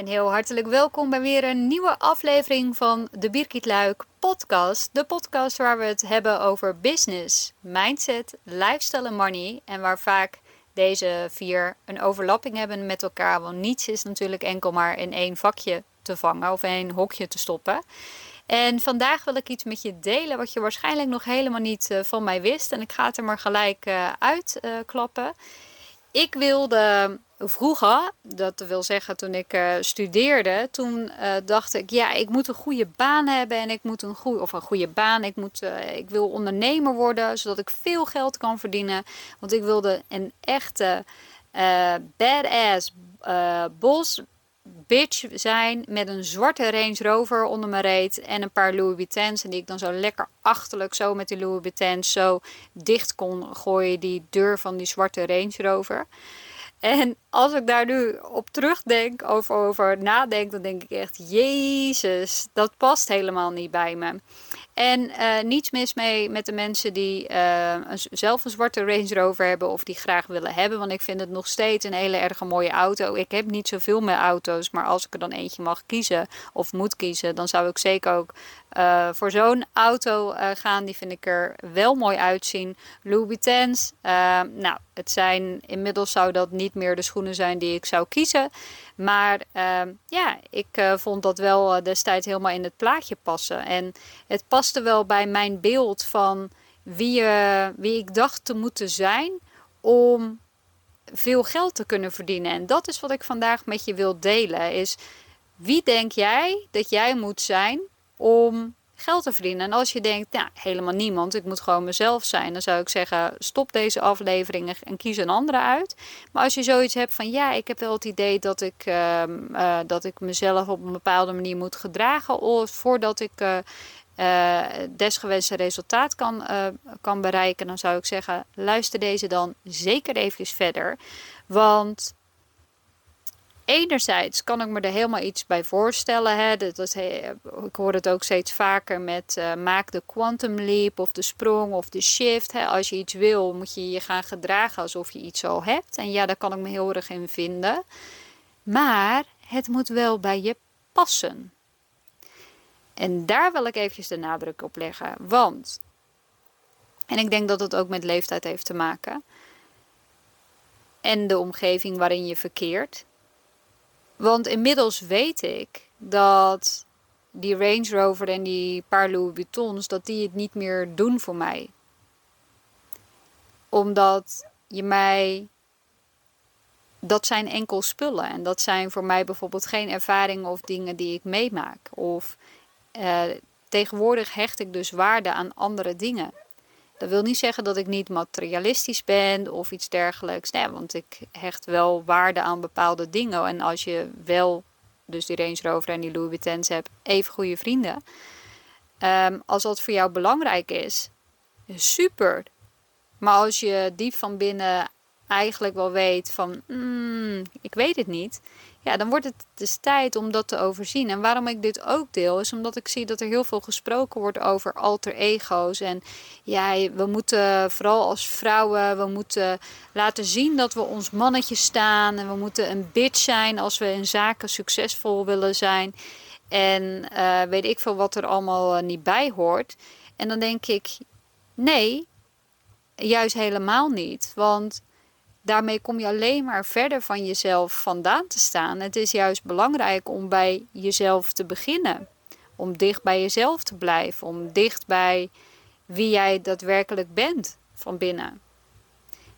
En heel hartelijk welkom bij weer een nieuwe aflevering van de Birgit Luik podcast. De podcast waar we het hebben over business, mindset, lifestyle en money. En waar vaak deze vier een overlapping hebben met elkaar. Want niets is natuurlijk enkel maar in één vakje te vangen of in één hokje te stoppen. En vandaag wil ik iets met je delen wat je waarschijnlijk nog helemaal niet eh, van mij wist. En ik ga het er maar gelijk uh, uitklappen. ik wilde vroeger, dat wil zeggen toen ik uh, studeerde, toen uh, dacht ik, ja, ik moet een goede baan hebben en ik moet een goede, of een goede baan, ik, moet, uh, ik wil ondernemer worden, zodat ik veel geld kan verdienen. Want ik wilde een echte badass bos bitch zijn met een zwarte Range Rover onder mijn reet en een paar Louis Vuittons. En die ik dan zo lekker achterlijk zo met die Louis Vuittons zo dicht kon gooien, die deur van die zwarte Range Rover. En als ik daar nu op terugdenk, over, over nadenk, dan denk ik echt, Jezus, dat past helemaal niet bij me. En uh, niets mis mee met de mensen die uh, zelf een zwarte Range Rover hebben of die graag willen hebben. Want ik vind het nog steeds een hele erg mooie auto. Ik heb niet zoveel meer auto's, maar als ik er dan eentje mag kiezen of moet kiezen, dan zou ik zeker ook uh, voor zo'n auto gaan. Die vind ik er wel mooi uitzien. Louis Vuittons, nou, het zijn inmiddels zou dat niet meer de schoenen zijn die ik zou kiezen. Maar uh, ja, ik uh, vond dat wel uh, destijds helemaal in het plaatje passen. En het paste wel bij mijn beeld van wie, wie ik dacht te moeten zijn om veel geld te kunnen verdienen. En dat is wat ik vandaag met je wil delen. Is wie denk jij dat jij moet zijn om geld te verdienen. En als je denkt, nou, helemaal niemand, ik moet gewoon mezelf zijn, dan zou ik zeggen, stop deze afleveringen en kies een andere uit. Maar als je zoiets hebt van, ja, ik heb wel het idee dat ik, uh, uh, dat ik mezelf op een bepaalde manier moet gedragen, voordat ik uh, desgewenste resultaat kan, kan bereiken, dan zou ik zeggen, luister deze dan zeker even verder. Want enerzijds kan ik me er helemaal iets bij voorstellen. Hè. Dat ik hoor het ook steeds vaker met uh, maak de quantum leap of de sprong of de shift. Hè. Als je iets wil, moet je je gaan gedragen alsof je iets al hebt. En ja, daar kan ik me heel erg in vinden. Maar het moet wel bij je passen. En daar wil ik eventjes de nadruk op leggen. Want, en ik denk dat het ook met leeftijd heeft te maken. En de omgeving waarin je verkeert. Want inmiddels weet ik dat dat wil niet zeggen dat ik niet materialistisch ben of iets dergelijks. Nee, want ik hecht wel waarde aan bepaalde dingen. En als je wel, dus die Range Rover en die Louis Vuittons hebt, even goede vrienden. Um, als dat voor jou belangrijk is, super. Maar als je diep van binnen eigenlijk wel weet van, mm, ik weet het niet ja, dan wordt het dus tijd om dat te overzien. En waarom ik dit ook deel, is omdat ik zie dat er heel veel gesproken wordt over alter ego's. En ja, we moeten vooral als vrouwen, we moeten laten zien dat we ons mannetje staan. En we moeten een bitch zijn als we in zaken succesvol willen zijn. En uh, weet ik veel wat er allemaal uh, niet bij hoort. En dan denk ik, nee, juist helemaal niet. Want daarmee kom je alleen maar verder van jezelf vandaan te staan. Het is juist belangrijk om bij jezelf te beginnen. Om dicht bij jezelf te blijven. Om dicht bij wie jij daadwerkelijk bent van binnen.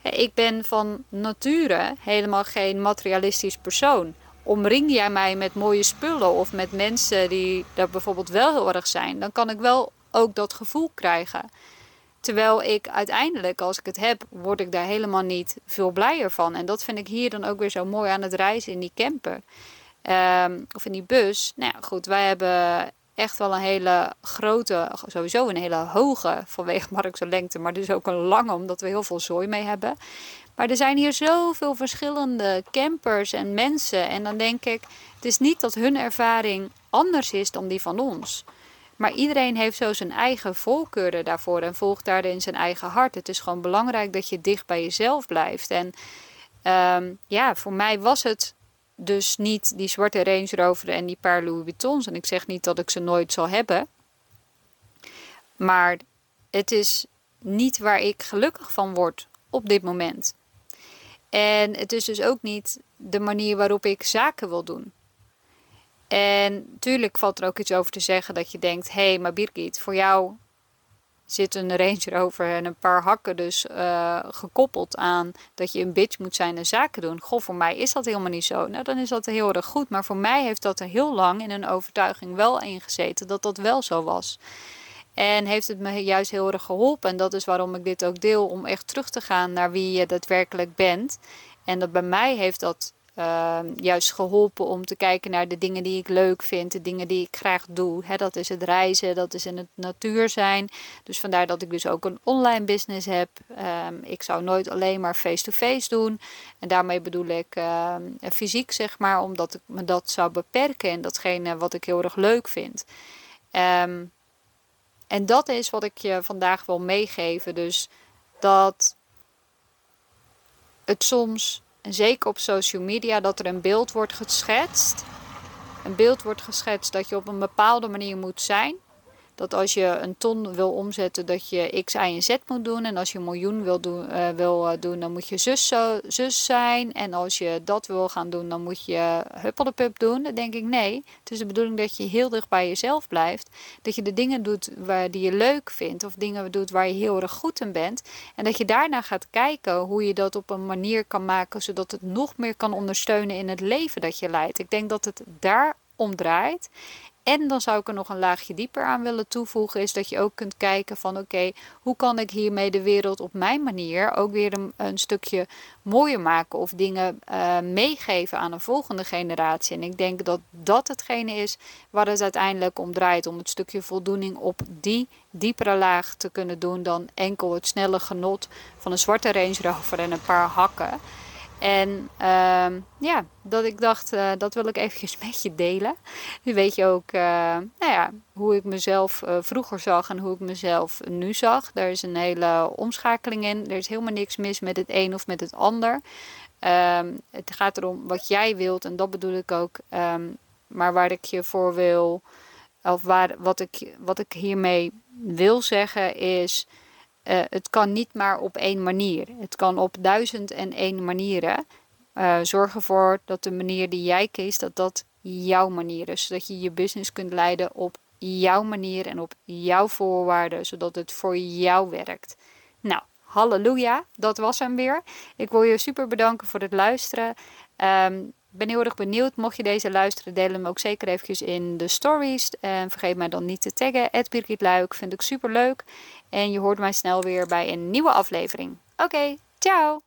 Ik ben van nature helemaal geen materialistisch persoon. Omring jij mij met mooie spullen of met mensen die daar bijvoorbeeld wel heel erg zijn, dan kan ik wel ook dat gevoel krijgen. Terwijl ik uiteindelijk, als ik het heb, word ik daar helemaal niet veel blijer van. En dat vind ik hier dan ook weer zo mooi aan het reizen in die camper. Um, of in die bus. Nou ja, goed, wij hebben echt wel een hele grote, sowieso een hele hoge vanwege Mark's lengte, maar dus ook een lange, omdat we heel veel zooi mee hebben. Maar er zijn hier zoveel verschillende campers en mensen. En dan denk ik, het is niet dat hun ervaring anders is dan die van ons. Maar iedereen heeft zo zijn eigen voorkeuren daarvoor en volgt daarin zijn eigen hart. Het is gewoon belangrijk dat je dicht bij jezelf blijft. En um, ja, voor mij was het dus niet die zwarte Range Rover en die paar Louis Vuittons. En ik zeg niet dat ik ze nooit zal hebben. Maar het is niet waar ik gelukkig van word op dit moment. En het is dus ook niet de manier waarop ik zaken wil doen. En natuurlijk valt er ook iets over te zeggen dat je denkt: hé, hey, maar Birgit, voor jou zit een Range Rover en een paar hakken dus uh, gekoppeld aan dat je een bitch moet zijn en zaken doen. Goh, voor mij is dat helemaal niet zo. Nou, dan is dat heel erg goed. Maar voor mij heeft dat er heel lang in een overtuiging wel ingezeten dat dat wel zo was. En heeft het me juist heel erg geholpen. En dat is waarom ik dit ook deel, om echt terug te gaan naar wie je daadwerkelijk bent. En dat bij mij heeft dat Ehm, juist geholpen om te kijken naar de dingen die ik leuk vind, de dingen die ik graag doe. dat is het reizen, dat is in het natuur zijn. Dus vandaar dat ik dus ook een online business heb. Ehm, ik zou nooit alleen maar face-to-face doen. En daarmee bedoel ik ehm, fysiek, zeg maar, omdat ik me dat zou beperken en datgene wat ik heel erg leuk vind. en dat is wat ik je vandaag wil meegeven. Dus dat het soms en zeker op social media, dat er een beeld wordt geschetst. Een beeld wordt geschetst dat je op een bepaalde manier moet zijn dat als je een ton wil omzetten, dat je X, Y en Z moet doen. En als je een miljoen wil doen, uh, wil, uh, doen dan moet je zus, zo, zus zijn. En als je dat wil gaan doen, dan moet je huppeldepup doen. Dan denk ik nee. Het is de bedoeling dat je heel dicht bij jezelf blijft. Dat je de dingen doet waar, die je leuk vindt. Of dingen doet waar je heel erg goed in bent. En dat je daarna gaat kijken hoe je dat op een manier kan maken. Zodat het nog meer kan ondersteunen in het leven dat je leidt. Ik denk dat het daar om draait. En dan zou ik er nog een laagje dieper aan willen toevoegen, is dat je ook kunt kijken van oké, hoe kan ik hiermee de wereld op mijn manier ook weer een, stukje mooier maken of dingen uh, meegeven aan een volgende generatie. En ik denk dat dat hetgene is waar het uiteindelijk om draait, om het stukje voldoening op die diepere laag te kunnen doen dan enkel het snelle genot van een zwarte Range Rover en een paar hakken. En uh, ja, dat ik dacht, uh, dat wil ik eventjes met je delen. Nu weet je ook uh, nou ja, hoe ik mezelf uh, vroeger zag en hoe ik mezelf nu zag. Daar is een hele omschakeling in. Er is helemaal niks mis met het een of met het ander. Um, het gaat erom wat jij wilt en dat bedoel ik ook. Um, maar waar ik je voor wil, of waar, wat, ik, wat ik hiermee wil zeggen is uh, het kan niet maar op één manier. Het kan op duizend en één manieren. Uh, zorg ervoor dat de manier die jij kiest, dat dat jouw manier is. Zodat je je business kunt leiden op jouw manier en op jouw voorwaarden, zodat het voor jou werkt. Nou, halleluja, dat was hem weer. Ik wil je super bedanken voor het luisteren. Um, ben heel erg benieuwd. Mocht je deze luisteren, deel hem ook zeker eventjes in de stories. En vergeet mij dan niet te taggen. Birgit Luik vind ik super leuk. En je hoort mij snel weer bij een nieuwe aflevering. Oké, ciao!